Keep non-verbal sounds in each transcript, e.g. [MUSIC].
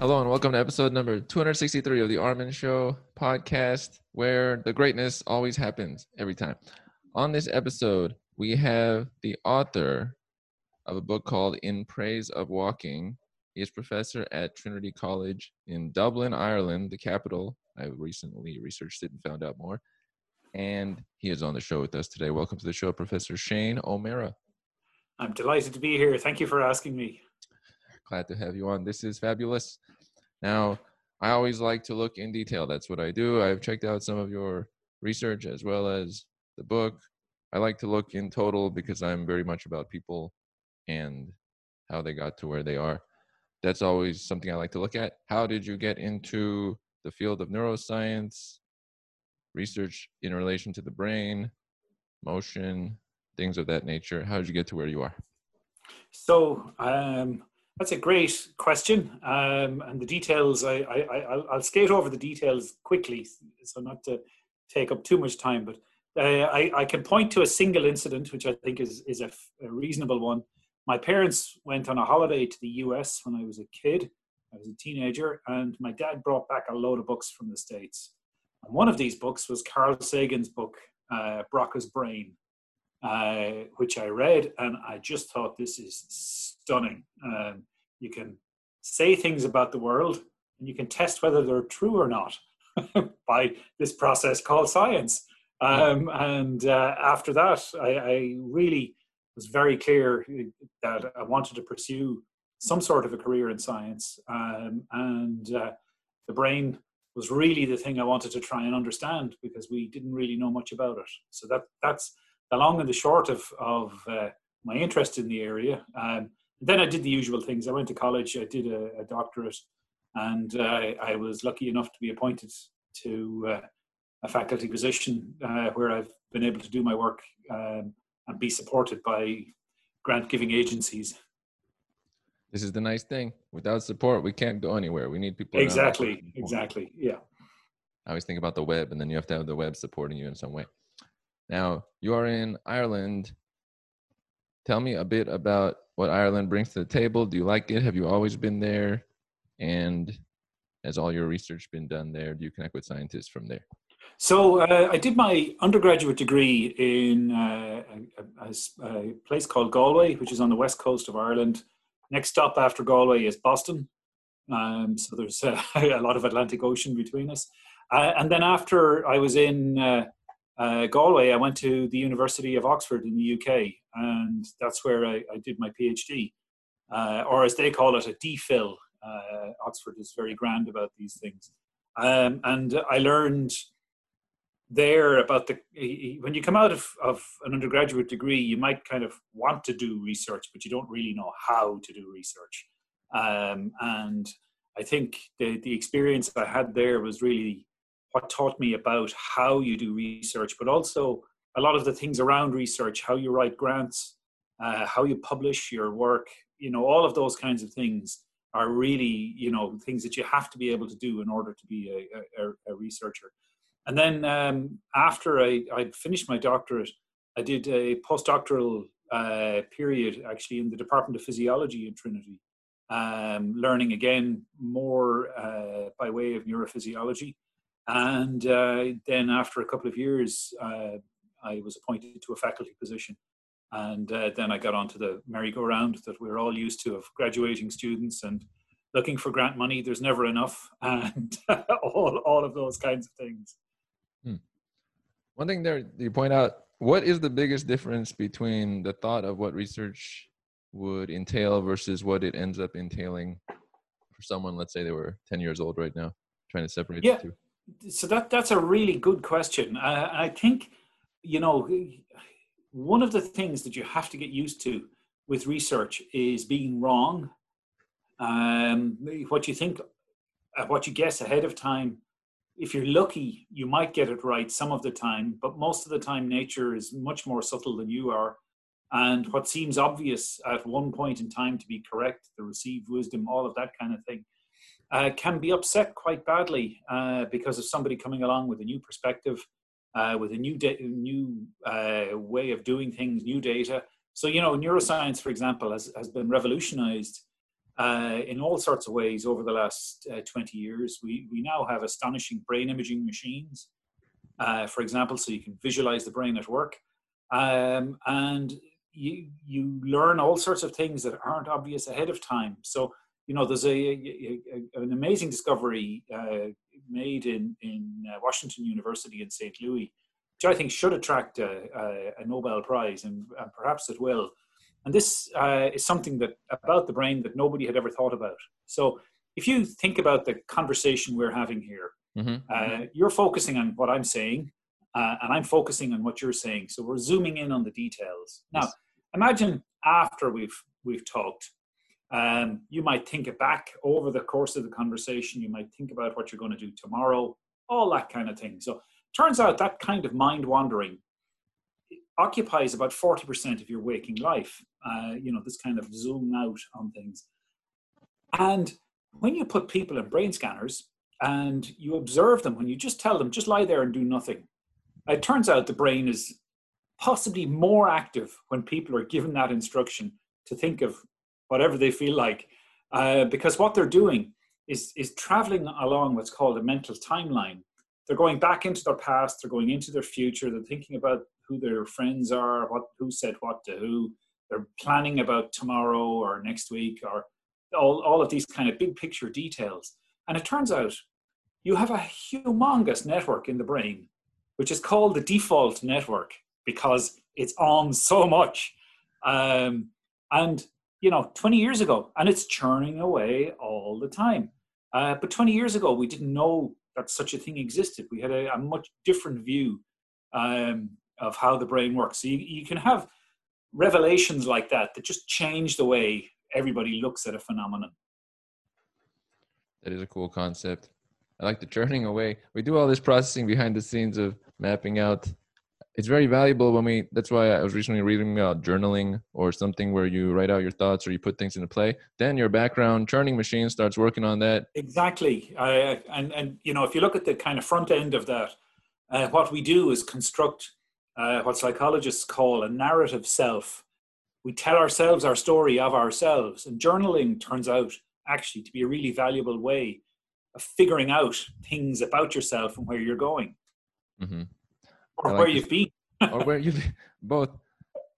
Hello and welcome to episode number 263 of the Armen Show podcast, where the greatness always happens every time. On this episode, we have the author of a book called In Praise of Walking. He is professor at Trinity College in Dublin, Ireland, the capital. I recently researched it and found out more. And he is on the show with us today. Welcome to the show, Professor Shane O'Mara. I'm delighted to be here. Thank you for asking me. Glad to have you on. This is fabulous. Now, I always like to look in detail. That's what I do. I've checked out some of your research as well as the book. I like to look in total because I'm very much about people and how they got to where they are. That's always something I like to look at. How did you get into the field of neuroscience, research in relation to the brain, motion, things of that nature? How did you get to where you are? So, um, that's a great question, um, and the details. I, I, will skate over the details quickly, so not to take up too much time. But uh, I, I, can point to a single incident, which I think is is a, reasonable one. My parents went on a holiday to the U.S. when I was a kid. I was a teenager, and my dad brought back a load of books from the states. And one of these books was Carl Sagan's book, uh, Brain, uh, which I read, and I just thought this is stunning. Um, you can say things about the world, and you can test whether they're true or not [LAUGHS] by this process called science. Um, and uh, after that, I, I, really was very clear that I wanted to pursue some sort of a career in science, um, and uh, the brain was really the thing I wanted to try and understand because we didn't really know much about it. So that that's the long and the short of of uh, my interest in the area. Um, then I did the usual things. I went to college. I did a, a doctorate, and uh, I was lucky enough to be appointed to uh, a faculty position uh, where I've been able to do my work um, and be supported by grant giving agencies. This is the nice thing. Without support, we can't go anywhere. We need people. Exactly. Exactly. Yeah. I always think about the web, and then you have to have the web supporting you in some way. Now, you are in Ireland. Tell me a bit about what Ireland brings to the table. Do you like it? Have you always been there? And has all your research been done there? Do you connect with scientists from there? So uh, I did my undergraduate degree in uh, a, a, place called Galway, which is on the west coast of Ireland. Next stop after Galway is Boston. Um, so there's uh, [LAUGHS] a lot of Atlantic Ocean between us. Uh, and then after I was in uh, Galway, I went to the University of Oxford in the UK, and that's where I, I did my PhD, uh, or as they call it, a DPhil. Uh, Oxford is very grand about these things, um, and I learned there about the when you come out of, of an undergraduate degree, you might kind of want to do research, but you don't really know how to do research, um, and I think the the experience I had there was really what taught me about how you do research, but also a lot of the things around research, how you write grants, uh, how you publish your work, you know, all of those kinds of things are really, you know, things that you have to be able to do in order to be a, a, a researcher. And then um, after I, I finished my doctorate, I did a postdoctoral uh, period actually in the Department of Physiology in Trinity, um, learning again more uh, by way of neurophysiology. And uh, then after a couple of years, uh, I was appointed to a faculty position. And uh, then I got onto the merry-go-round that we're all used to of graduating students and looking for grant money. There's never enough, [LAUGHS] and all, all of those kinds of things. Hmm. One thing there you point out what is the biggest difference between the thought of what research would entail versus what it ends up entailing for someone, let's say they were 10 years old right now, trying to separate yeah. the two? So that that's a really good question. Uh, I think you know one of the things that you have to get used to with research is being wrong. Um, what you think, uh, what you guess ahead of time. If you're lucky, you might get it right some of the time, but most of the time, nature is much more subtle than you are. And what seems obvious at one point in time to be correct, the received wisdom, all of that kind of thing, uh, can be upset quite badly uh, because of somebody coming along with a new perspective, uh, with a new new uh, way of doing things, new data. So you know, neuroscience, for example, has has been revolutionized uh, in all sorts of ways over the last uh, 20 years. We, we now have astonishing brain imaging machines, for example, so you can visualize the brain at work. Um, and you, you learn all sorts of things that aren't obvious ahead of time. So, you know, there's a, a, a an amazing discovery uh, made in, in uh, Washington University in St. Louis, which I think should attract a, a Nobel Prize, and, and perhaps it will and this uh, is something that about the brain that nobody had ever thought about. So if you think about the conversation we're having here, mm-hmm. uh, you're focusing on what I'm saying, uh, and I'm focusing on what you're saying. So we're zooming in on the details. Now, imagine after we've we've talked, um, you might think it back over the course of the conversation. You might think about what you're going to do tomorrow, all that kind of thing. So turns out that kind of mind wandering occupies about 40% of your waking life. Uh, you know, this kind of zoom out on things. And when you put people in brain scanners and you observe them, when you just tell them, just lie there and do nothing, it turns out the brain is possibly more active when people are given that instruction to think of whatever they feel like. Uh, because what they're doing is, is traveling along what's called a mental timeline. They're going back into their past, they're going into their future, they're thinking about who their friends are, what who said what to who. They're planning about tomorrow or next week or all, all of these kind of big picture details. And it turns out you have a humongous network in the brain, which is called the default network because it's on so much. Um, and, you know, 20 years ago, and it's churning away all the time. Uh, but 20 years ago, we didn't know that such a thing existed. We had a, a much different view um, of how the brain works. So you, you can have revelations like that that just change the way everybody looks at a phenomenon. That is a cool concept. I like the churning away. We do all this processing behind the scenes of mapping out. It's very valuable when we. That's why I was recently reading about journaling or something where you write out your thoughts or you put things into play. Then your background churning machine starts working on that. Exactly, uh, and and you know if you look at the kind of front end of that, uh, what we do is construct uh, what psychologists call a narrative self. We tell ourselves our story of ourselves, and journaling turns out actually to be a really valuable way of figuring out things about yourself and where you're going, mm-hmm. Or like where you've been, or where [LAUGHS] you've both.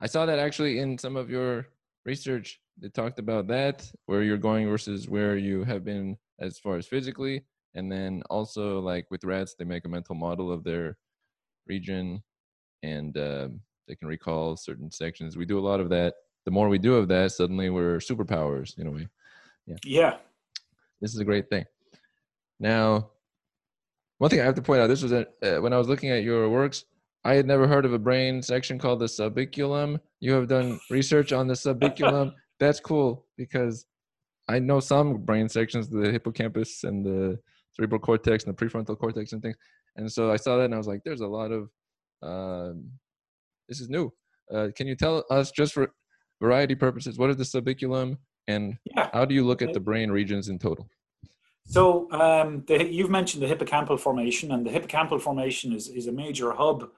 I saw that actually in some of your research. They talked about that, where you're going versus where you have been as far as physically, and then also like with rats, they make a mental model of their region and um, they can recall certain sections. We do a lot of that. The more we do of that, suddenly we're superpowers in a way. Yeah. Yeah. This is a great thing. Now, one thing I have to point out: this was a, uh, when I was looking at your works. I had never heard of a brain section called the subiculum. You have done research on the subiculum. [LAUGHS] That's cool because I know some brain sections, the hippocampus and the cerebral cortex and the prefrontal cortex and things. And so I saw that and I was like, there's a lot of um, this is new. Uh, can you tell us, just for variety purposes, what is the subiculum and yeah. how do you look at the brain regions in total? So um, the, you've mentioned the hippocampal formation, and the hippocampal formation is, is a major hub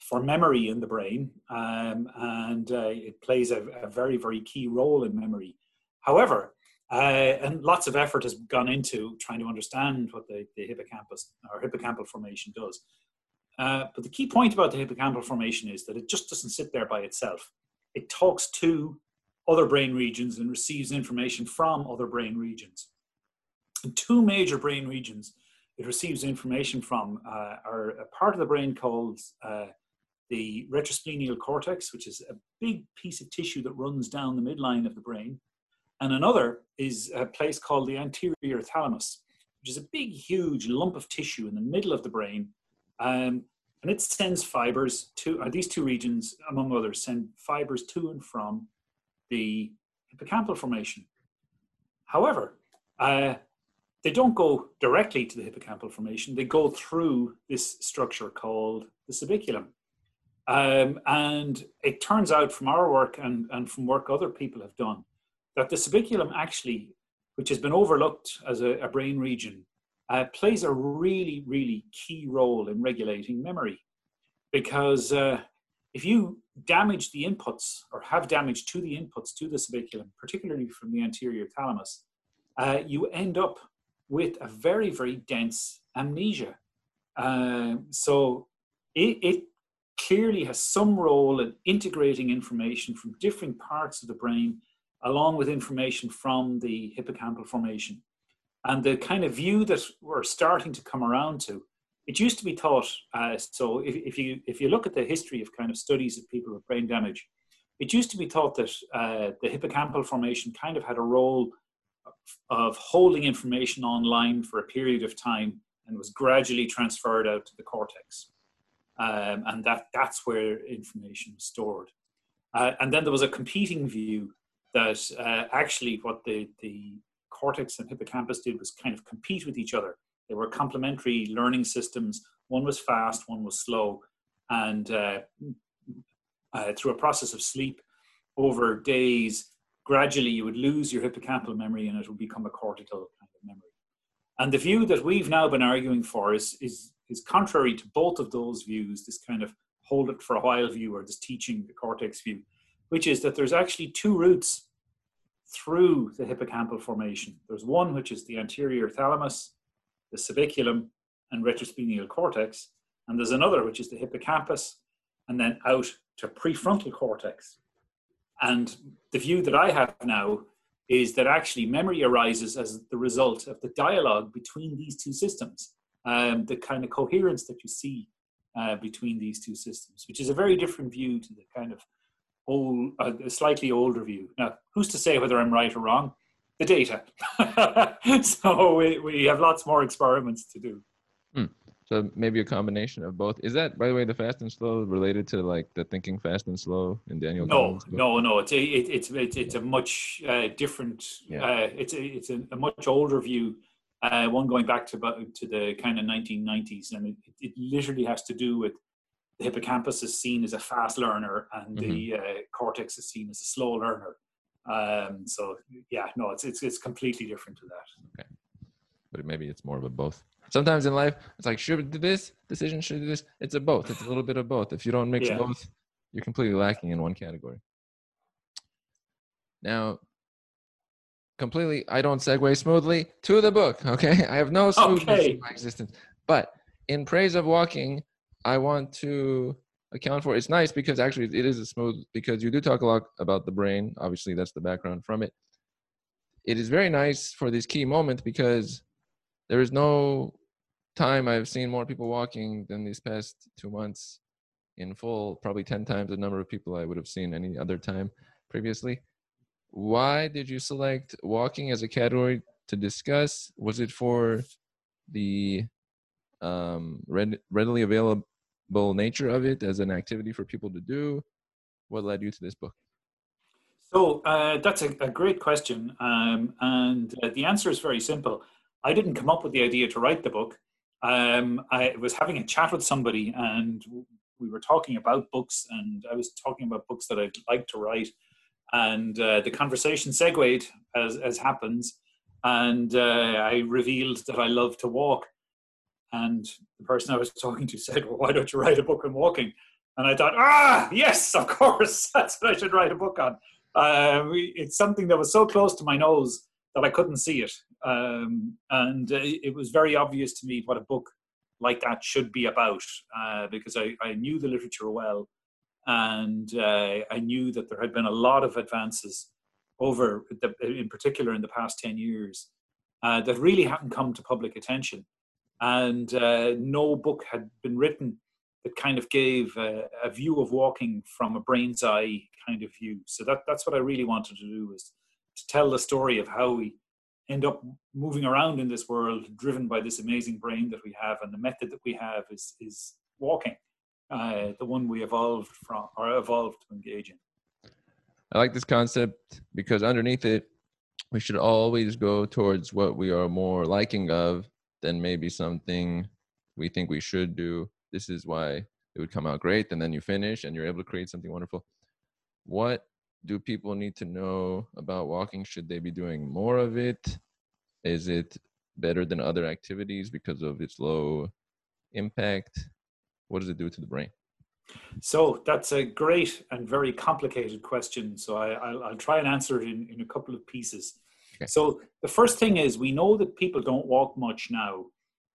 for memory in the brain, um, and uh, it plays a, a, very, very key role in memory. However, uh, and lots of effort has gone into trying to understand what the, the hippocampus or hippocampal formation does. Uh, but the key point about the hippocampal formation is that it just doesn't sit there by itself. It talks to other brain regions and receives information from other brain regions. And two major brain regions it receives information from uh, are a part of the brain called uh, the retrosplenial cortex, which is a big piece of tissue that runs down the midline of the brain. And another is a place called the anterior thalamus, which is a big, huge lump of tissue in the middle of the brain um, and it sends fibers to, uh, these two regions, among others, send fibers to and from the hippocampal formation. However, uh, they don't go directly to the hippocampal formation, they go through this structure called the subiculum. Um, and it turns out from our work and, and from work other people have done that the subiculum actually, which has been overlooked as a, a brain region, uh, plays a really, really key role in regulating memory. Because uh, if you damage the inputs or have damage to the inputs to the subiculum, particularly from the anterior thalamus, uh, you end up with a very, very dense amnesia. Uh, so it, it clearly has some role in integrating information from different parts of the brain along with information from the hippocampal formation. And the kind of view that we're starting to come around to, it used to be thought, uh, so if, if, you, if you look at the history of kind of studies of people with brain damage, it used to be thought that uh, the hippocampal formation kind of had a role of, of holding information online for a period of time and was gradually transferred out to the cortex. Um, and that, that's where information was stored. Uh, and then there was a competing view that uh, actually what the, the cortex and hippocampus did was kind of compete with each other. They were complementary learning systems. One was fast, one was slow. And uh, uh, through a process of sleep over days, gradually you would lose your hippocampal memory and it would become a cortical kind of memory. And the view that we've now been arguing for is, is, is contrary to both of those views, this kind of hold it for a while view or this teaching the cortex view which is that there's actually two routes through the hippocampal formation. There's one which is the anterior thalamus, the subiculum, and retrosplenial cortex, and there's another which is the hippocampus, and then out to prefrontal cortex. And the view that I have now is that actually memory arises as the result of the dialogue between these two systems, um, the kind of coherence that you see uh, between these two systems, which is a very different view to the kind of old, uh, a slightly older view. Now, who's to say whether I'm right or wrong? The data. [LAUGHS] so we, we have lots more experiments to do. Hmm. So maybe a combination of both. Is that, by the way, the fast and slow related to like the thinking fast and slow in Daniel? No, no, no. It's a, it, it's it's it's a much uh, different. Yeah. Uh, it's a, it's a, a, much older view. Uh, one going back to about to the kind of 1990s, and it, it literally has to do with the hippocampus is seen as a fast learner and mm-hmm. the uh, cortex is seen as a slow learner. Um, so yeah, no, it's, it's, it's completely different to that. Okay. But maybe it's more of a both. Sometimes in life, it's like, should we do this decision? Should we do this? It's a both. It's a little bit of both. If you don't mix yeah. both, you're completely lacking in one category. Now, completely, I don't segue smoothly to the book. Okay. I have no smoothness okay. in my existence. But in praise of walking, I want to account for. It's nice because actually it is a smooth because you do talk a lot about the brain. Obviously, that's the background from it. It is very nice for this key moment because there is no time I've seen more people walking than these past two months in full, probably 10 times the number of people I would have seen any other time previously. Why did you select walking as a category to discuss? Was it for the um, readily available nature of it as an activity for people to do? What led you to this book? So uh, that's a, a, great question, um, and uh, the answer is very simple. I didn't come up with the idea to write the book. Um, I was having a chat with somebody, and we were talking about books, and I was talking about books that I'd like to write, and uh, the conversation segued as, as happens, and uh, I revealed that I love to walk. And the person I was talking to said, Well, why don't you write a book on walking? And I thought, Ah, yes, of course, [LAUGHS] that's what I should write a book on. Uh, it's something that was so close to my nose that I couldn't see it. Um, and it was very obvious to me what a book like that should be about uh, because I, I, knew the literature well and uh, I knew that there had been a lot of advances over, the, in particular in the past 10 years, uh, that really hadn't come to public attention and uh, no book had been written that kind of gave a, a, view of walking from a brain's eye kind of view. So that, that's what I really wanted to do was to tell the story of how we end up moving around in this world, driven by this amazing brain that we have, and the method that we have is is walking, uh, the one we evolved from or evolved to engage in. I like this concept because underneath it, we should always go towards what we are more liking of than maybe something we think we should do. This is why it would come out great. And then you finish and you're able to create something wonderful. What do people need to know about walking? Should they be doing more of it? Is it better than other activities because of its low impact? What does it do to the brain? So that's a great and very complicated question. So I, will try and answer it in, in a couple of pieces. Okay. So the first thing is we know that people don't walk much now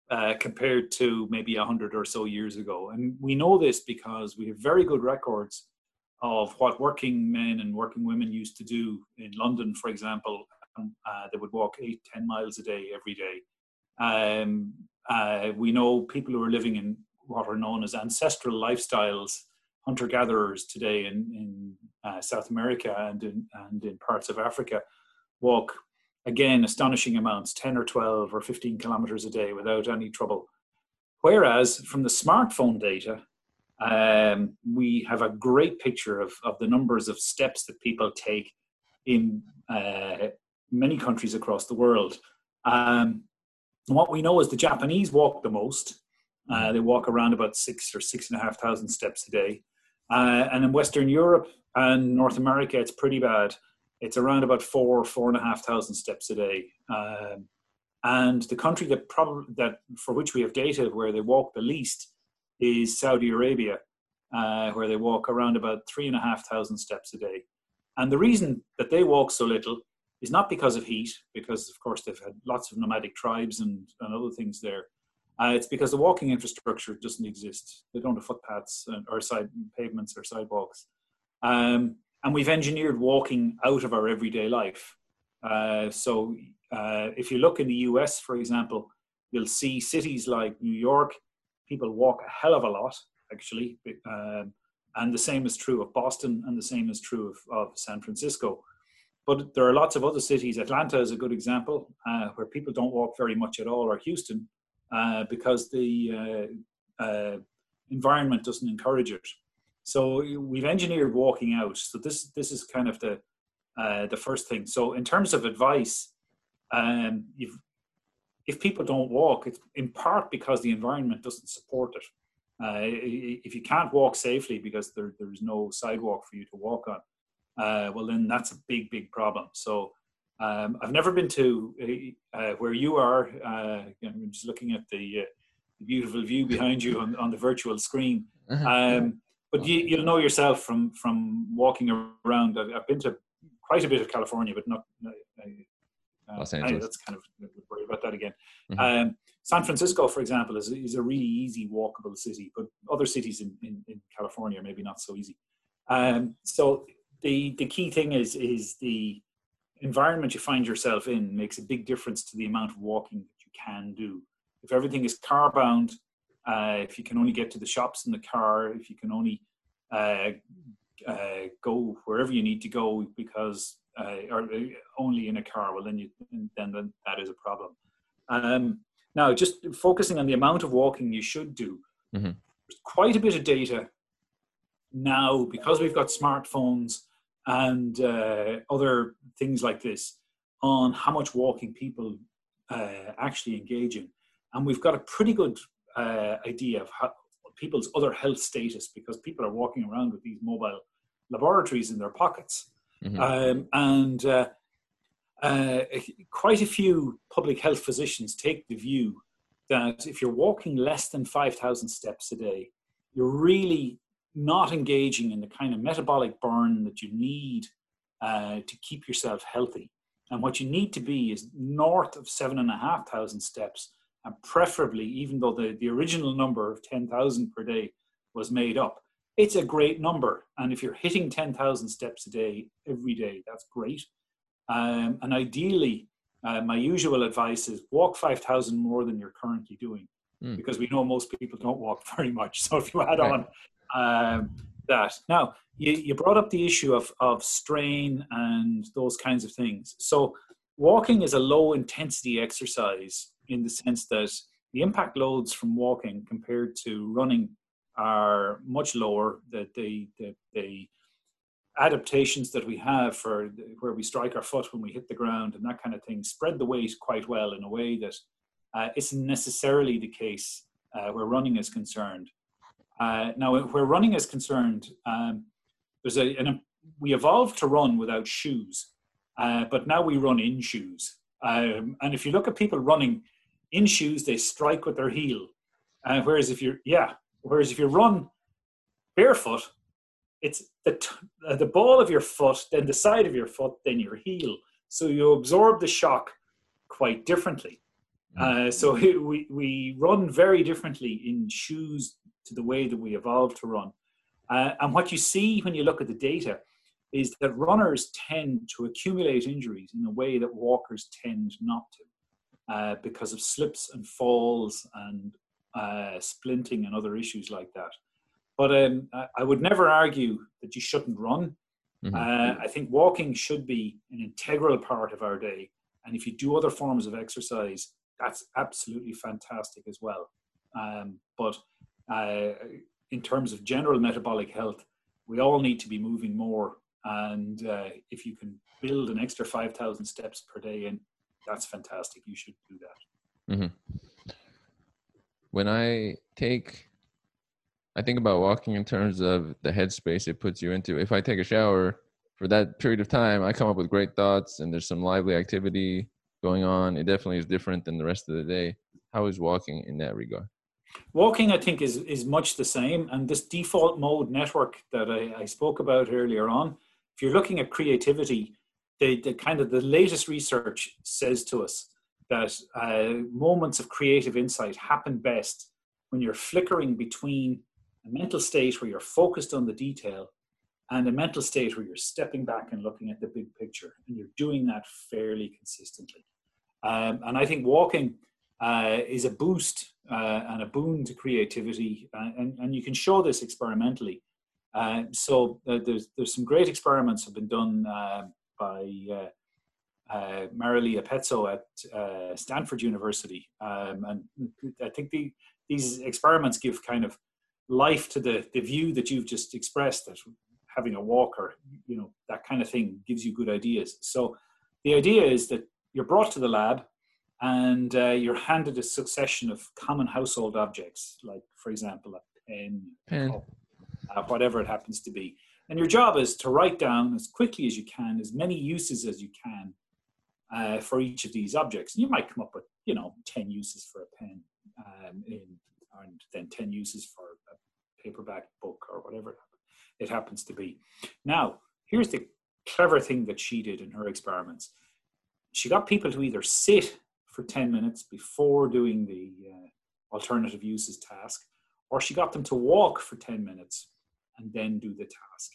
uh, compared to maybe 100 or so years ago. And we know this because we have very good records of what working men and working women used to do in London, for example. Um, uh, they would walk eight, 10 miles a day every day. Um, uh, we know people who are living in what are known as ancestral lifestyles, hunter gatherers today in, in uh, South America and in, and in parts of Africa, walk again astonishing amounts 10 or 12 or 15 kilometers a day without any trouble. Whereas from the smartphone data, um, we have a great picture of, of the numbers of steps that people take in uh, many countries across the world. Um, what we know is the Japanese walk the most. Uh, they walk around about six or six and a half thousand steps a day. Uh, and in Western Europe and North America, it's pretty bad. It's around about four, four and a half thousand steps a day. Um, and the country that probably that for which we have data where they walk the least is Saudi Arabia, uh, where they walk around about three and a half thousand steps a day. And the reason that they walk so little is not because of heat, because of course they've had lots of nomadic tribes and, and other things there. Uh, it's because the walking infrastructure doesn't exist. They don't have footpaths or side pavements or sidewalks. Um, and we've engineered walking out of our everyday life. Uh, so uh, if you look in the US, for example, you'll see cities like New York, people walk a hell of a lot, actually. Um, and the same is true of Boston, and the same is true of, of San Francisco. But there are lots of other cities. Atlanta is a good example uh, where people don't walk very much at all, or Houston, uh, because the uh, uh, environment doesn't encourage it. So we've engineered walking out. So this this is kind of the uh, the first thing. So in terms of advice, um, if people don't walk, it's in part because the environment doesn't support it. If you can't walk safely because there, there's no sidewalk for you to walk on, well then that's a big big problem. So um, I've never been to uh, where you are. Uh, I'm just looking at the, uh, the, beautiful view behind you on, on the virtual screen. Um, but you, will know yourself from from walking around. I've, I've, been to quite a bit of California, but not. Uh, Los Angeles. Anyway, that's kind of worry about that again. Mm-hmm. Um, San Francisco, for example, is, is a really easy walkable city, but other cities in, in, in California are maybe not so easy. Um, so the the key thing is is the environment you find yourself in makes a big difference to the amount of walking that you can do. If everything is car bound, uh, if you can only get to the shops in the car, if you can only uh, uh, go wherever you need to go because uh, or uh, only in a car, well then you then, then that is a problem. Um, now, just focusing on the amount of walking you should do, mm-hmm. there's quite a bit of data now because we've got smartphones and uh, other things like this on how much walking people actually engage in, and we've got a pretty good uh, idea of how, people's other health status because people are walking around with these mobile laboratories in their pockets. Mm-hmm. Um, and uh, uh, quite a few public health physicians take the view that if you're walking less than 5,000 steps a day, you're really not engaging in the kind of metabolic burn that you need uh, to keep yourself healthy. And what you need to be is north of seven and a half thousand steps and preferably, even though the, the original number of 10,000 per day was made up, it's a great number. And if you're hitting 10,000 steps a day every day, that's great. Um, and ideally, uh, my usual advice is walk 5,000 more than you're currently doing mm. because we know most people don't walk [LAUGHS] very much. So if you add on um, that. Now, you, you brought up the issue of, of strain and those kinds of things. So walking is a low intensity exercise in the sense that the impact loads from walking compared to running are much lower. That the, the, the adaptations that we have for where we strike our foot when we hit the ground and that kind of thing spread the weight quite well in a way that uh, isn't necessarily the case uh, where running is concerned. Uh, now, where running is concerned, um, there's a, an, we evolved to run without shoes, uh, but now we run in shoes. Um, and if you look at people running in shoes, they strike with their heel. Uh, whereas if you yeah, whereas if you run barefoot, it's the, t- uh, the ball of your foot, then the side of your foot, then your heel. So you absorb the shock quite differently. Uh, so [LAUGHS] we, we run very differently in shoes to the way that we evolved to run. Uh, and what you see when you look at the data is that runners tend to accumulate injuries in a way that walkers tend not to uh, because of slips and falls and uh, splinting and other issues like that. But um, I would never argue that you shouldn't run. Mm-hmm. Uh, I think walking should be an integral part of our day. And if you do other forms of exercise, that's absolutely fantastic as well. Um, but uh, in terms of general metabolic health, we all need to be moving more. And uh, if you can build an extra 5,000 steps per day in, that's fantastic. You should do that. Mm-hmm. When I take, I think about walking in terms of the headspace it puts you into. If I take a shower for that period of time, I come up with great thoughts and there's some lively activity going on. It definitely is different than the rest of the day. How is walking in that regard? Walking, I think, is is much the same. And this default mode network that I, I spoke about earlier on, if you're looking at creativity, the, the kind of the latest research says to us that uh, moments of creative insight happen best when you're flickering between a mental state where you're focused on the detail and a mental state where you're stepping back and looking at the big picture and you're doing that fairly consistently um, and i think walking uh, is a boost uh, and a boon to creativity, uh, and, and you can show this experimentally. Uh, so uh, there's there's some great experiments have been done uh, by uh, Marily Oppezzo at Stanford University, um, and I think the, these experiments give kind of life to the, the view that you've just expressed that having a walk or you know that kind of thing gives you good ideas. So the idea is that you're brought to the lab and uh, you're handed a succession of common household objects, like, for example, a pen, pen. Cup, uh, whatever it happens to be. And your job is to write down as quickly as you can, as many uses as you can uh, for each of these objects. And you might come up with, you know, 10 uses for a pen um, in, and then 10 uses for a paperback book or whatever it happens to be. Now, here's the clever thing that she did in her experiments. She got people to either sit for 10 minutes before doing the uh, alternative uses task, or she got them to walk for 10 minutes and then do the task.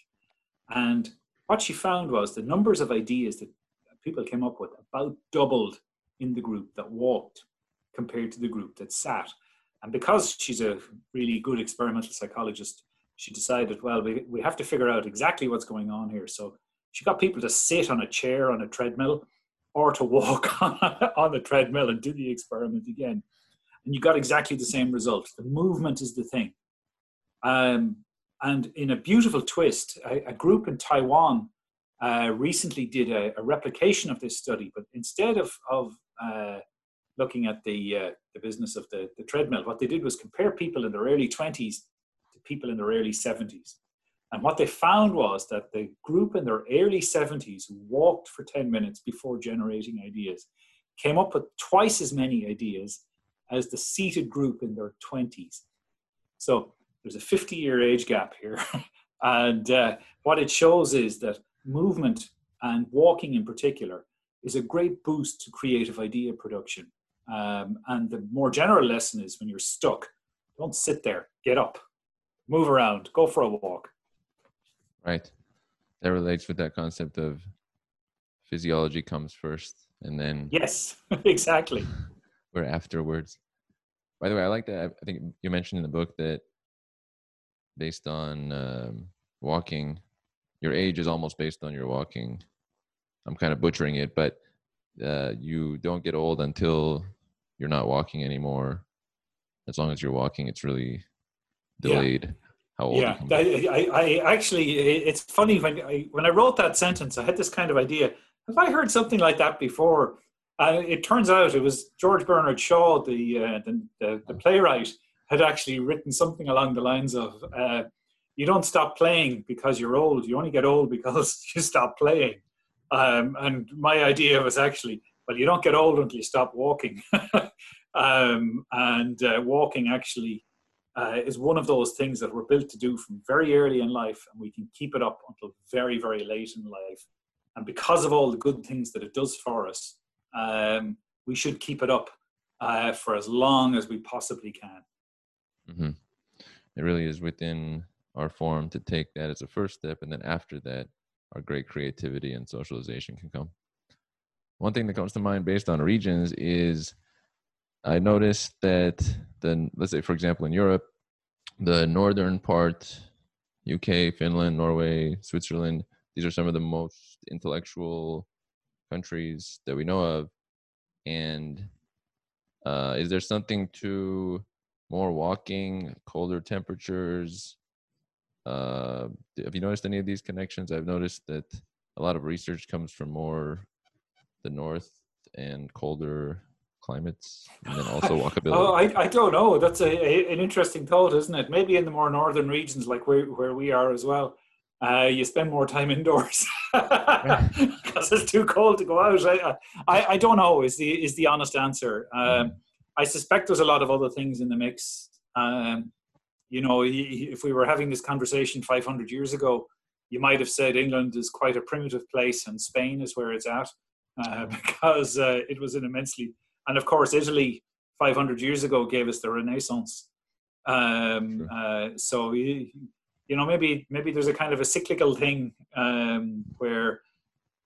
And what she found was the numbers of ideas that people came up with about doubled in the group that walked compared to the group that sat. And because she's a really good experimental psychologist, she decided, well, we, we have to figure out exactly what's going on here. So she got people to sit on a chair on a treadmill or to walk [LAUGHS] on, on the treadmill and do the experiment again. And you got exactly the same result. The movement is the thing. Um, and in a beautiful twist, a, a group in Taiwan uh, recently did a, a, replication of this study, but instead of, of uh, looking at the, uh, the business of the, the treadmill, what they did was compare people in their early 20s to people in their early 70s. And what they found was that the group in their early 70s who walked for 10 minutes before generating ideas came up with twice as many ideas as the seated group in their 20s. So there's a 50 year age gap here. [LAUGHS] and uh, what it shows is that movement and walking in particular is a great boost to creative idea production. Um, and the more general lesson is when you're stuck, don't sit there, get up, move around, go for a walk. Right. That relates with that concept of physiology comes first and then Yes, [LAUGHS] exactly. [LAUGHS] We're afterwards. By the way, I like that. I think you mentioned in the book that based on um, walking, your age is almost based on your walking. I'm kind of butchering it, but uh, you don't get old until you're not walking anymore. As long as you're walking, it's really delayed. Yeah yeah I, I, actually it's funny when I, when I wrote that sentence I had this kind of idea. Have I heard something like that before? Uh, it turns out it was George Bernard Shaw the, uh, the, the, the playwright had actually written something along the lines of uh, you don't stop playing because you're old. You only get old because [LAUGHS] you stop playing. Um, and my idea was actually well you don't get old until you stop walking. [LAUGHS] Um, and uh, walking actually uh, is one of those things that we're built to do from very early in life, and we can keep it up until very, very late in life. And because of all the good things that it does for us, um, we should keep it up uh, for as long as we possibly can. Mm-hmm. It really is within our form to take that as a first step, and then after that, our great creativity and socialization can come. One thing that comes to mind based on regions is I noticed that the let's say for example in Europe, the northern part, UK, Finland, Norway, Switzerland, these are some of the most intellectual countries that we know of. And uh, is there something to more walking, colder temperatures? Uh, have you noticed any of these connections? I've noticed that a lot of research comes from more the north and colder climates, and then also [LAUGHS] walkability? oh, I, I don't know. That's a, a, an interesting thought, isn't it? Maybe in the more northern regions, like where, where we are as well, uh, you spend more time indoors [LAUGHS] [LAUGHS] because it's too cold to go out. I, I, I, don't know. Is the is the honest answer? Um, mm. I suspect there's a lot of other things in the mix. Um, you know, if we were having this conversation 500 years ago, you might have said England is quite a primitive place and Spain is where it's at uh, because uh, it was an immensely and of course Italy 500 years ago gave us the Renaissance. Um, sure. uh, so you, you, know maybe maybe there's a kind of a cyclical thing um, where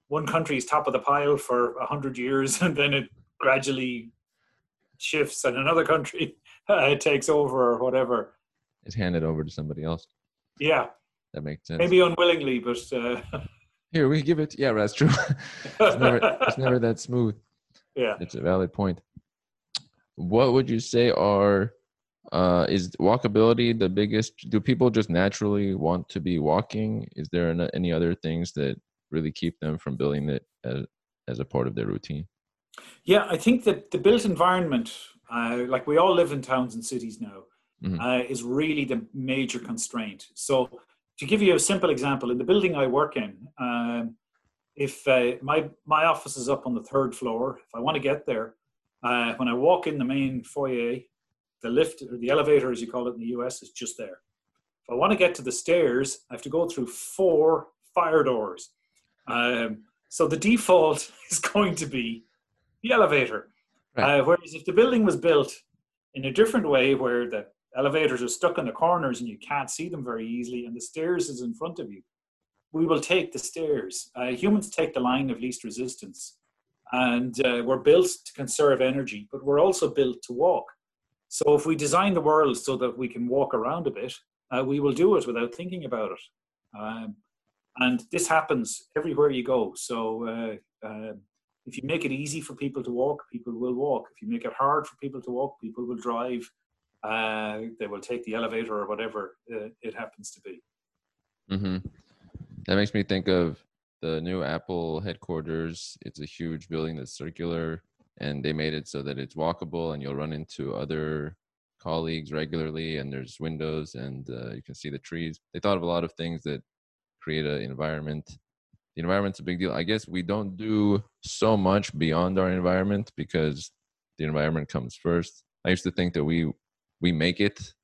one country is top of the pile for a hundred years [LAUGHS] and then it gradually shifts and another country [LAUGHS] uh, takes over or whatever. It's handed over to somebody else. Yeah, that makes sense. Maybe unwillingly, but uh... [LAUGHS] here we give it. Yeah, that's true. it's, never, it's never that smooth. Yeah, it's a valid point. What would you say are uh, is walkability the biggest? Do people just naturally want to be walking? Is there any other things that really keep them from building it as, as a part of their routine? Yeah, I think that the built environment, uh, like we all live in towns and cities now, mm-hmm. uh, is really the major constraint. So, to give you a simple example, in the building I work in, um, if uh, my my office is up on the third floor, if I want to get there, uh, when I walk in the main foyer, the lift or the elevator, as you call it in the US, is just there. If I want to get to the stairs, I have to go through four fire doors. Um, so the default [LAUGHS] is going to be the elevator. Right. Uh, whereas if the building was built in a different way, where the elevators are stuck in the corners and you can't see them very easily, and the stairs is in front of you, we will take the stairs. Uh, humans take the line of least resistance, and uh, we're built to conserve energy, but we're also built to walk. So if we design the world so that we can walk around a bit, uh, we will do it without thinking about it. Um, and this happens everywhere you go. So uh, um, if you make it easy for people to walk, people will walk. If you make it hard for people to walk, people will drive. Uh, they will take the elevator or whatever uh, it happens to be. Mm-hmm. That makes me think of the new Apple headquarters. It's a huge building that's circular, and they made it so that it's walkable, and you'll run into other colleagues regularly. And there's windows, and uh, you can see the trees. They thought of a lot of things that create an environment. The environment's a big deal. I guess we don't do so much beyond our environment because the environment comes first. I used to think that we we make it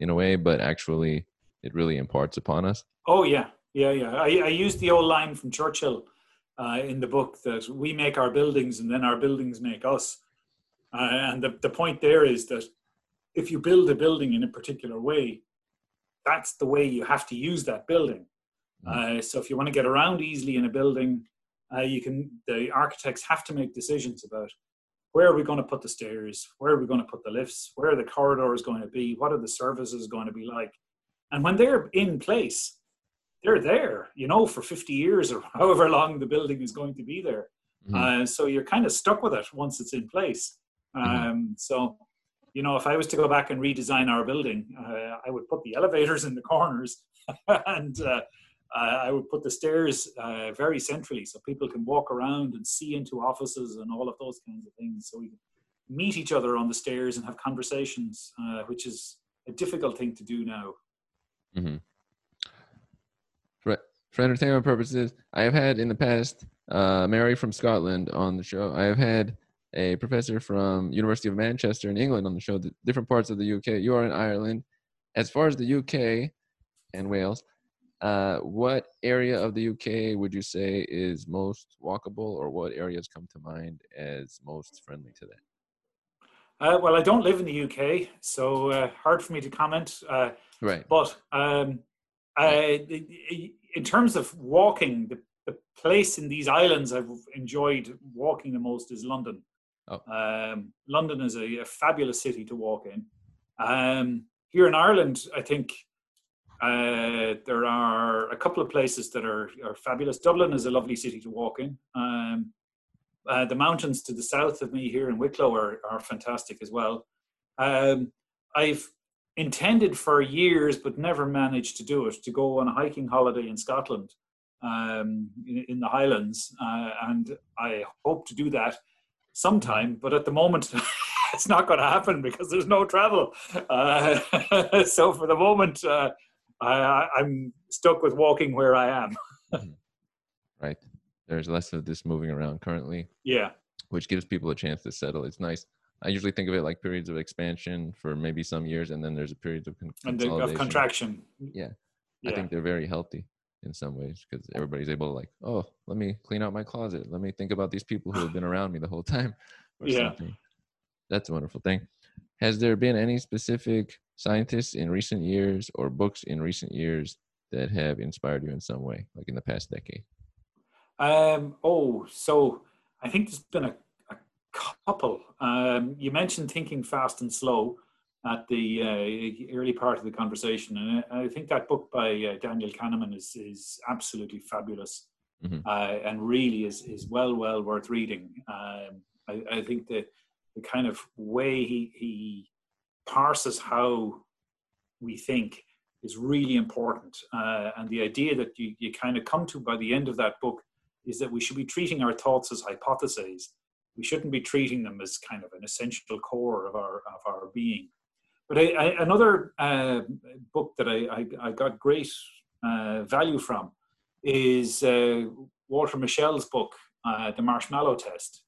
in a way, but actually it really imparts upon us. Oh yeah, yeah, yeah. I, I used the old line from Churchill uh, in the book that we make our buildings and then our buildings make us. Uh, and the, the point there is that if you build a building in a particular way, that's the way you have to use that building. Mm. Uh, so if you want to get around easily in a building, uh, you can. The architects have to make decisions about where are we going to put the stairs, where are we going to put the lifts, where are the corridors going to be, what are the services going to be like, and when they're in place, they're there, you know, for 50 years or [LAUGHS] however long the building is going to be there. Mm-hmm. Uh, so you're kind of stuck with it once it's in place. Mm-hmm. Um, mm-hmm. So, you know, if I was to go back and redesign our building, uh, I would put the [LAUGHS] elevators in the corners [LAUGHS] and uh, I would put the stairs uh, very centrally so people can walk around and see into offices and all of those kinds of things. So we can meet each other on the stairs and have conversations, uh, which is a difficult thing to do now. Mm-hmm for entertainment purposes, I have had in the past uh, Mary from Scotland on the show. I have had a professor from University of Manchester in England on the show. The different parts of the UK. You are in Ireland, as far as the UK and Wales, uh, what area of the UK would you say is most walkable, or what areas come to mind as most friendly to that? Uh, well, I don't live in the UK, so uh, hard for me to comment. Uh, right. But um, in terms of walking, the, the, place in these islands I've enjoyed walking the most is London. Oh. Um, London is a, a, fabulous city to walk in. Um, here in Ireland, I think uh, there are a couple of places that are, are, fabulous. Dublin is a lovely city to walk in. Um, uh, the mountains to the south of me here in Wicklow are, are fantastic as well. Um, I've intended for years, but never managed to do it, to go on a hiking holiday in Scotland, um, in, in, the Highlands. Uh, and I hope to do that sometime, but at the moment, [LAUGHS] it's not going to happen because there's no travel. Uh, [LAUGHS] so for the moment, uh, I, I'm stuck with walking where I am. Mm-hmm. [LAUGHS] right. There's less of this moving around currently. Yeah. Which gives people a chance to settle. It's nice. I usually think of it like periods of expansion for maybe some years, and then there's a period of, con- and the, of contraction. Yeah. yeah. I think they're very healthy in some ways because everybody's able to like, oh, let me clean out my closet. Let me think about these people who have been around me the whole time. [SIGHS] yeah. Something. That's a wonderful thing. Has there been any specific scientists in recent years or books in recent years that have inspired you in some way, like in the past decade? Um, oh, so I think there's been a, a couple. Um, you mentioned thinking fast and slow at the uh, early part of the conversation, and I, I think that book by uh, Daniel Kahneman is is absolutely fabulous, mm-hmm. uh, and really is is well well worth reading. Um, I, I, think the the kind of way he he parses how we think is really important, uh, and the idea that you you kind of come to by the end of that book is that we should be treating our thoughts as hypotheses. We shouldn't be treating them as kind of an essential core of our of our being. But I, I, another uh, book that I, I, got great uh, value from is uh, Walter Mischel's book, uh, The Marshmallow Test,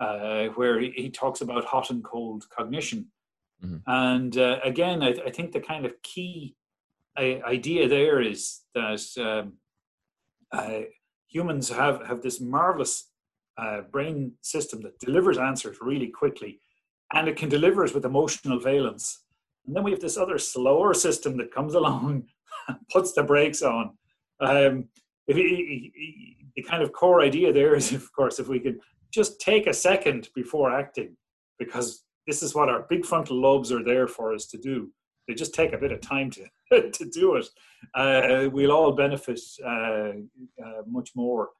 uh, where he, he, talks about hot and cold cognition. Mm-hmm. And uh, again, I, I, think the kind of key idea there is that um, humans have, have this marvelous uh, brain system that delivers answers really quickly and it can deliver it with emotional valence. And then we have this other slower system that comes [LAUGHS] along and puts the brakes on. Um, if the kind of core idea there is, [LAUGHS] of course, if we can just take a second before acting, because this is what our big frontal lobes are there for us to do. They just take a bit of time to [LAUGHS] to do it. Uh, we'll all benefit uh, uh, much more.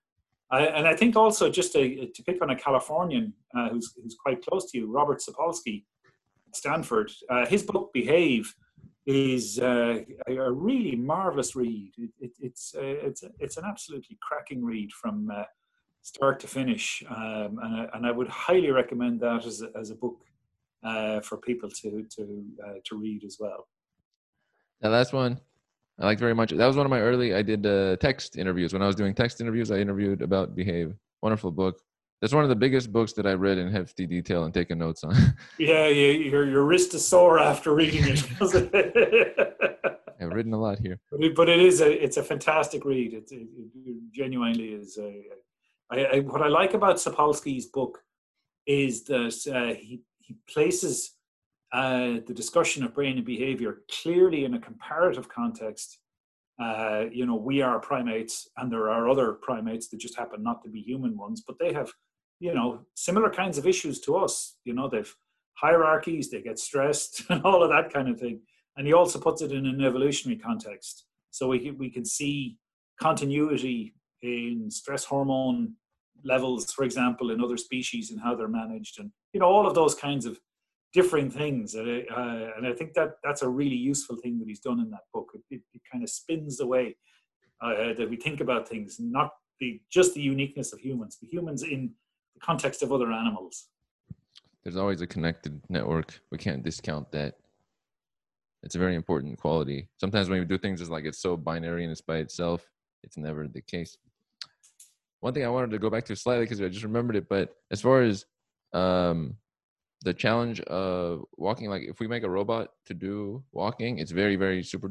And I think also just to, to pick on a Californian uh, who's, who's quite close to you, Robert Sapolsky, Stanford. Uh, his book Behave is uh, a really marvelous read. It, it, it's it's it's an absolutely cracking read from start to finish, um, and, I, and I would highly recommend that as a, as a book uh, for people to to uh, to read as well. The last one I liked very much. That was one of my early. I did uh, text interviews when I was doing text interviews. I interviewed about Behave. Wonderful book. That's one of the biggest books that I read in hefty detail and taken notes on. [LAUGHS] yeah, yeah, your your wrist is sore after reading it. [LAUGHS] [LAUGHS] I've written a lot here, but it, but it is a it's a fantastic read. It, it, it genuinely is. A, I, I, what I like about Sapolsky's book is that uh, he he places uh, the discussion of brain and behavior clearly in a comparative context. Uh, you know, we are primates, and there are other primates that just happen not to be human ones, but they have, you know, similar kinds of issues to us. You know, they've hierarchies, they get stressed, [LAUGHS] and all of that kind of thing. And he also puts it in an evolutionary context, so we we can see continuity in stress hormone levels, for example, in other species and how they're managed, and you know all of those kinds of differing things. Uh, and I think that that's a really useful thing that he's done in that book. It, it, it kind of spins the way uh, that we think about things, not the just the uniqueness of humans, but humans in the context of other animals. There's always a connected network. We can't discount that. It's a very important quality. Sometimes when we do things, it's like it's so binary and it's by itself. It's never the case one thing I wanted to go back to slightly because I just remembered it, but as far as um, the challenge of walking like if we make a robot to do walking it's very very super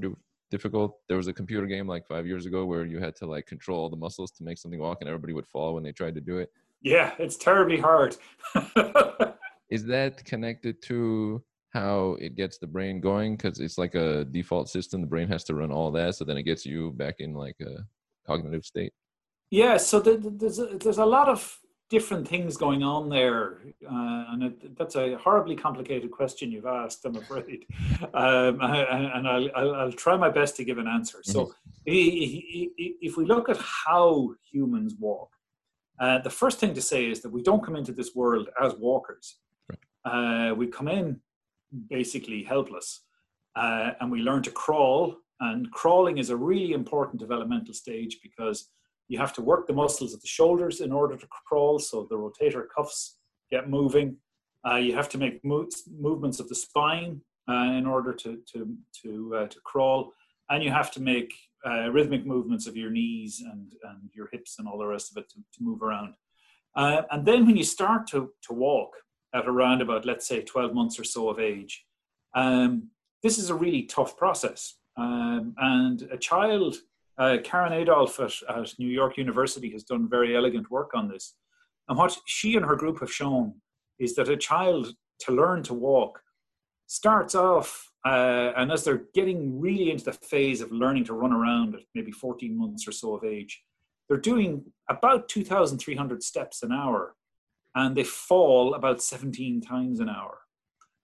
difficult. There was a computer game like five years ago where you had to like control the muscles to make something walk and everybody would fall when they tried to do it. Yeah it's terribly hard. [LAUGHS] Is that connected to how it gets the brain going? Because it's like a default system. The brain has to run all that so then it gets you back in like a cognitive state. Yeah so the, the, there's a, there's a lot of different things going on there, uh, and it, that's a horribly complicated question you've asked. I'm afraid, [LAUGHS] um, and I'll, I'll, I'll, try my best to give an answer. So, mm-hmm. if we look at how humans walk, uh, the first thing to say is that we don't come into this world as walkers. Uh, we come in basically helpless, uh, and we learn to crawl. And crawling is a really important developmental stage because you have to work the muscles of the shoulders in order to crawl, so the rotator cuffs get moving. Uh, you have to make mo- movements of the spine uh, in order to to to uh, to crawl, and you have to make uh, rhythmic movements of your knees and and your hips and all the rest of it to, to move around. Uh, and then when you start to to walk at around about let's say 12 months or so of age, um, this is a really tough process. Um, and a child uh, Karen Adolph at, at New York University has done very elegant work on this. And what she and her group have shown is that a child to learn to walk starts off, uh, and as they're getting really into the phase of learning to run around at maybe 14 months or so of age, they're doing about 2,300 steps an hour, and they fall about 17 times an hour.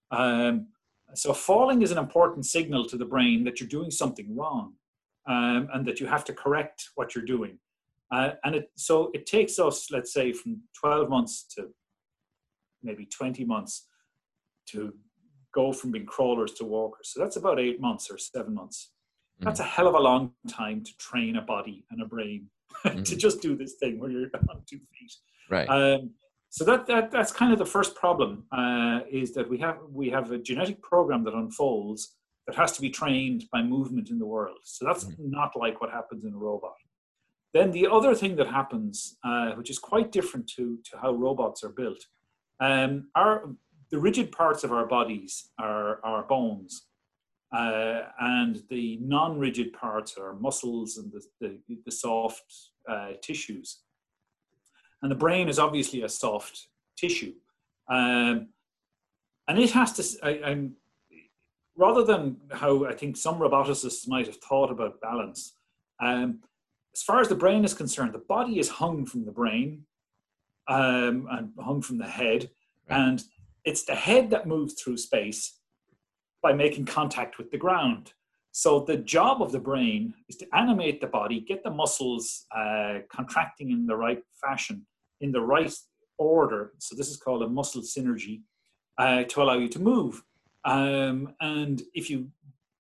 Um, so falling is an important signal to the brain that you're doing something wrong um, and that you have to correct what you're doing. Uh, and it, so it takes us, let's say, from 12 months to maybe 20 months to go from being crawlers to walkers. So that's about eight months or seven months. That's mm-hmm. a hell of a long time to train a body and a brain [LAUGHS] mm-hmm. to just do this thing where you're [LAUGHS] on two feet. Right. Um, so that, that that's kind of the first problem uh, is that we have we have a genetic program that unfolds that has to be trained by movement in the world. So that's mm-hmm. not like what happens in a robot. Then the other thing that happens, uh, which is quite different to, to how robots are built, um, are the rigid parts of our bodies are our bones, uh, and the non-rigid parts are muscles and the, the, the soft uh, tissues. And the brain is obviously a soft tissue. Um, and it has to, I, I'm rather than how I think some roboticists might have thought about balance, um, as far as the brain is concerned, the body is hung from the brain um, and hung from the head, right. and it's the head that moves through space by making contact with the ground. So the job of the brain is to animate the body, get the muscles uh, contracting in the right fashion, in the right order. So this is called a muscle synergy uh, to allow you to move. Um, and if you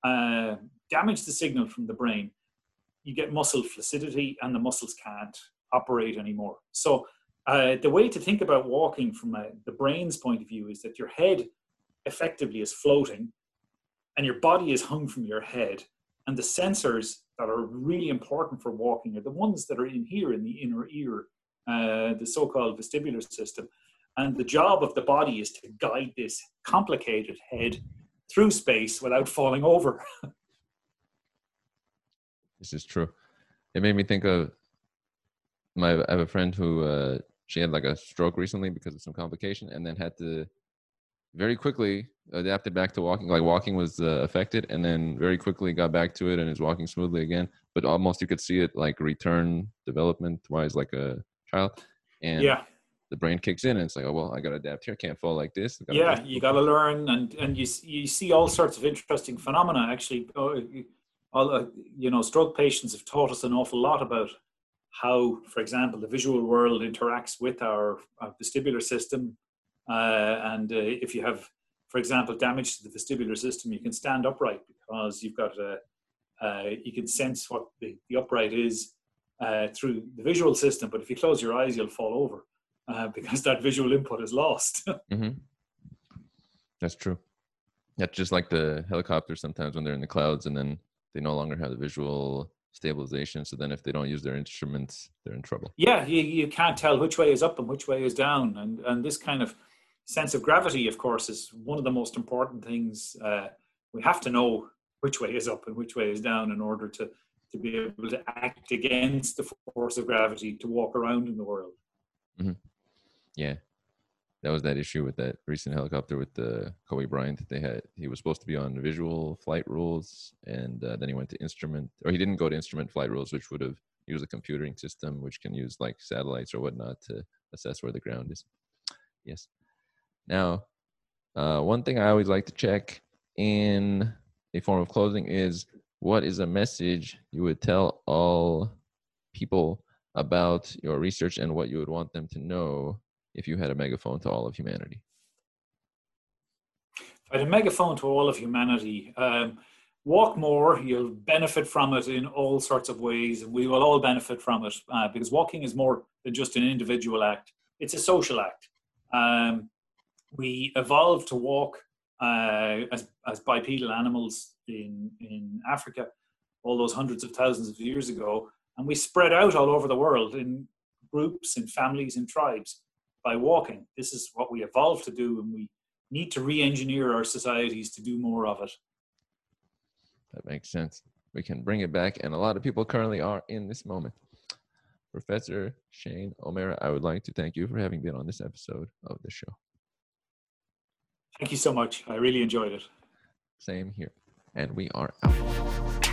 uh, damage the signal from the brain, you get muscle flaccidity and the muscles can't operate anymore. So uh, the way to think about walking from a, the brain's point of view is that your head effectively is floating and your body is hung from your head. And the sensors that are really important for walking are the ones that are in here in the inner ear, uh, the so called vestibular system. And the job of the body is to guide this complicated head through space without falling over. [LAUGHS] this is true. It made me think of my. I have a friend who uh, she had like a stroke recently because of some complication, and then had to very quickly adapted back to walking. Like walking was uh, affected, and then very quickly got back to it and is walking smoothly again. But almost you could see it like return development wise, like a child. And yeah the brain kicks in and it's like, oh well, I got to adapt here. I can't fall like this. Yeah, you got to learn, and and you you see all sorts of interesting phenomena. Actually, oh, all uh, you know, stroke patients have taught us an awful lot about how, for example, the visual world interacts with our, our vestibular system. Uh, and uh, if you have, for example, damage to the vestibular system, you can stand upright because you've got a, uh, you can sense what the, the upright is uh, through the visual system. But if you close your eyes, you'll fall over uh, [LAUGHS] because that visual input is lost. [LAUGHS] mm-hmm. That's true. That's just like the helicopters sometimes when they're in the clouds and then they no longer have the visual stabilization. So then if they don't use their instruments, they're in trouble. Yeah, you, you can't tell which way is up and which way is down. And, and this kind of sense of gravity, of course, is one of the most important things. Uh, we have to know which way is up and which way is down in order to, to be able to act against the force of gravity to walk around in the world. Mm-hmm. Yeah. That was that issue with that recent helicopter with the Kobe Bryant. They had he was supposed to be on visual flight rules, and uh, then he went to instrument, or he didn't go to instrument flight rules, which would have used a computing system, which can use like satellites or whatnot to assess where the ground is. Yes. Now, uh, one thing I always like to check in a form of closing is what is a message you would tell all people about your research and what you would want them to know if you had a megaphone to all of humanity? If I had a megaphone to all of humanity, um, walk more. You'll benefit from it in all sorts of ways, and we will all benefit from it uh, because walking is more than just an individual act; it's a social act. Um, we evolved to walk uh, as, as bipedal animals in, in Africa all those hundreds of thousands of years ago. And we spread out all over the world in groups, in families, in tribes by walking. This is what we evolved to do, and we need to re engineer our societies to do more of it. That makes sense. We can bring it back, and a lot of people currently are in this moment. Professor Shane O'Mara, I would like to thank you for having been on this episode of the show. Thank you so much. I really enjoyed it. Same here. And we are out.